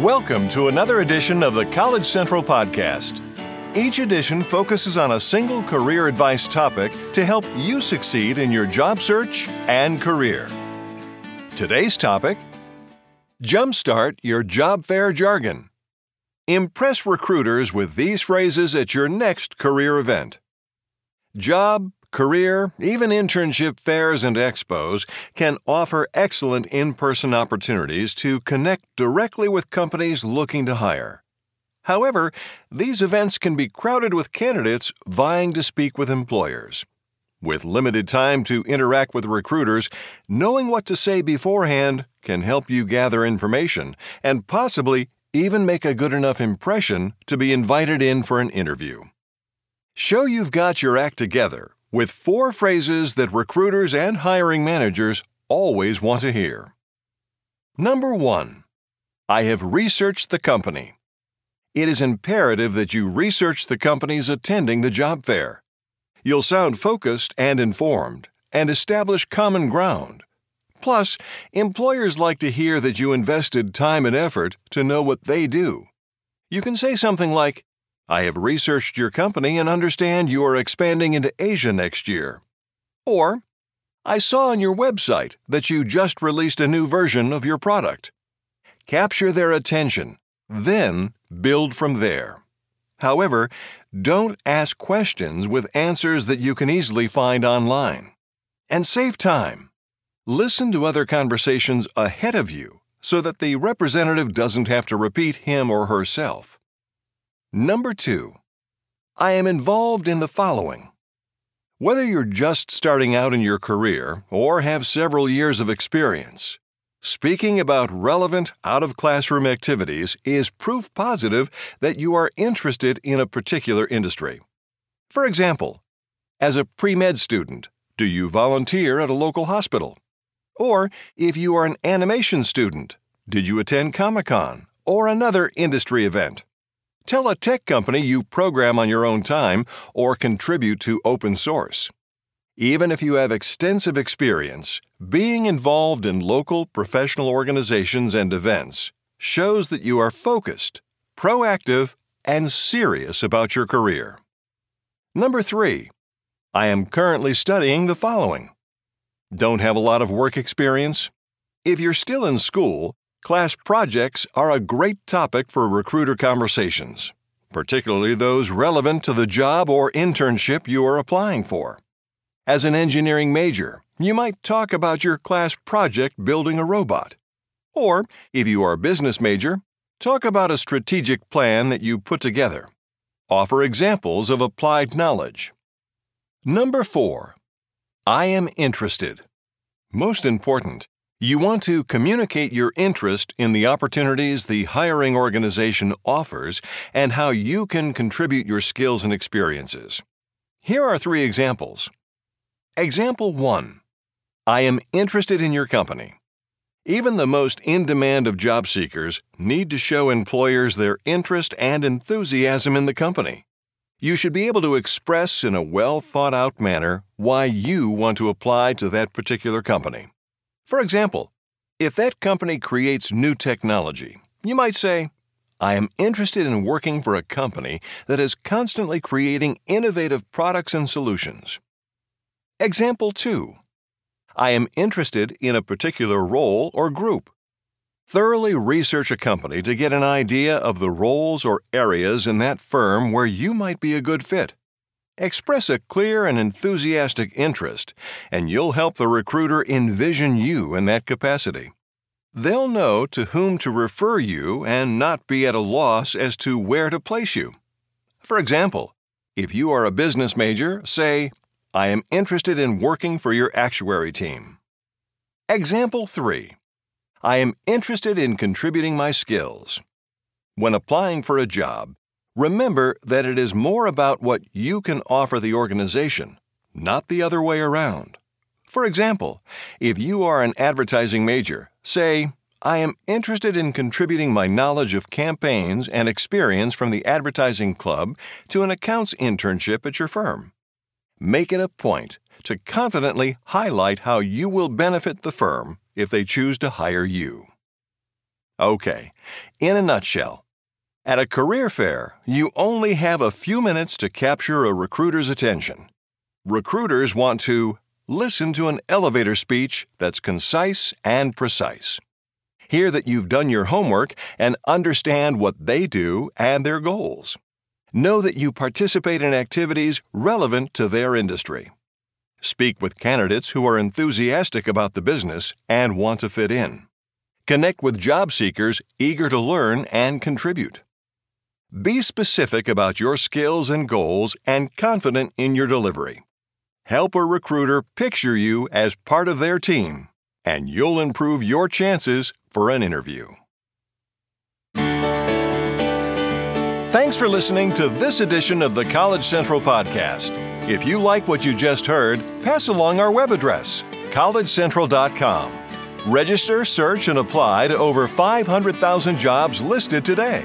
Welcome to another edition of the College Central Podcast. Each edition focuses on a single career advice topic to help you succeed in your job search and career. Today's topic Jumpstart your job fair jargon. Impress recruiters with these phrases at your next career event. Job, career, even internship fairs and expos can offer excellent in person opportunities to connect directly with companies looking to hire. However, these events can be crowded with candidates vying to speak with employers. With limited time to interact with recruiters, knowing what to say beforehand can help you gather information and possibly even make a good enough impression to be invited in for an interview. Show you've got your act together with four phrases that recruiters and hiring managers always want to hear. Number one, I have researched the company. It is imperative that you research the companies attending the job fair. You'll sound focused and informed and establish common ground. Plus, employers like to hear that you invested time and effort to know what they do. You can say something like, I have researched your company and understand you are expanding into Asia next year. Or, I saw on your website that you just released a new version of your product. Capture their attention, then build from there. However, don't ask questions with answers that you can easily find online. And save time. Listen to other conversations ahead of you so that the representative doesn't have to repeat him or herself. Number two, I am involved in the following. Whether you're just starting out in your career or have several years of experience, speaking about relevant out of classroom activities is proof positive that you are interested in a particular industry. For example, as a pre med student, do you volunteer at a local hospital? Or if you are an animation student, did you attend Comic Con or another industry event? Tell a tech company you program on your own time or contribute to open source. Even if you have extensive experience, being involved in local professional organizations and events shows that you are focused, proactive, and serious about your career. Number three, I am currently studying the following. Don't have a lot of work experience? If you're still in school, Class projects are a great topic for recruiter conversations, particularly those relevant to the job or internship you are applying for. As an engineering major, you might talk about your class project building a robot. Or, if you are a business major, talk about a strategic plan that you put together. Offer examples of applied knowledge. Number 4. I am interested. Most important, you want to communicate your interest in the opportunities the hiring organization offers and how you can contribute your skills and experiences. Here are three examples. Example 1 I am interested in your company. Even the most in demand of job seekers need to show employers their interest and enthusiasm in the company. You should be able to express in a well thought out manner why you want to apply to that particular company. For example, if that company creates new technology, you might say, I am interested in working for a company that is constantly creating innovative products and solutions. Example 2 I am interested in a particular role or group. Thoroughly research a company to get an idea of the roles or areas in that firm where you might be a good fit. Express a clear and enthusiastic interest, and you'll help the recruiter envision you in that capacity. They'll know to whom to refer you and not be at a loss as to where to place you. For example, if you are a business major, say, I am interested in working for your actuary team. Example 3 I am interested in contributing my skills. When applying for a job, Remember that it is more about what you can offer the organization, not the other way around. For example, if you are an advertising major, say, I am interested in contributing my knowledge of campaigns and experience from the advertising club to an accounts internship at your firm. Make it a point to confidently highlight how you will benefit the firm if they choose to hire you. Okay, in a nutshell, at a career fair, you only have a few minutes to capture a recruiter's attention. Recruiters want to listen to an elevator speech that's concise and precise. Hear that you've done your homework and understand what they do and their goals. Know that you participate in activities relevant to their industry. Speak with candidates who are enthusiastic about the business and want to fit in. Connect with job seekers eager to learn and contribute. Be specific about your skills and goals and confident in your delivery. Help a recruiter picture you as part of their team, and you'll improve your chances for an interview. Thanks for listening to this edition of the College Central Podcast. If you like what you just heard, pass along our web address, collegecentral.com. Register, search, and apply to over 500,000 jobs listed today.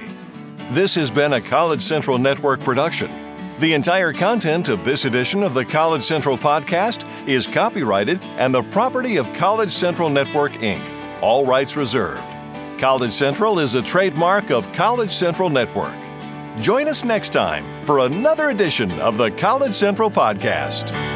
This has been a College Central Network production. The entire content of this edition of the College Central podcast is copyrighted and the property of College Central Network, Inc., all rights reserved. College Central is a trademark of College Central Network. Join us next time for another edition of the College Central podcast.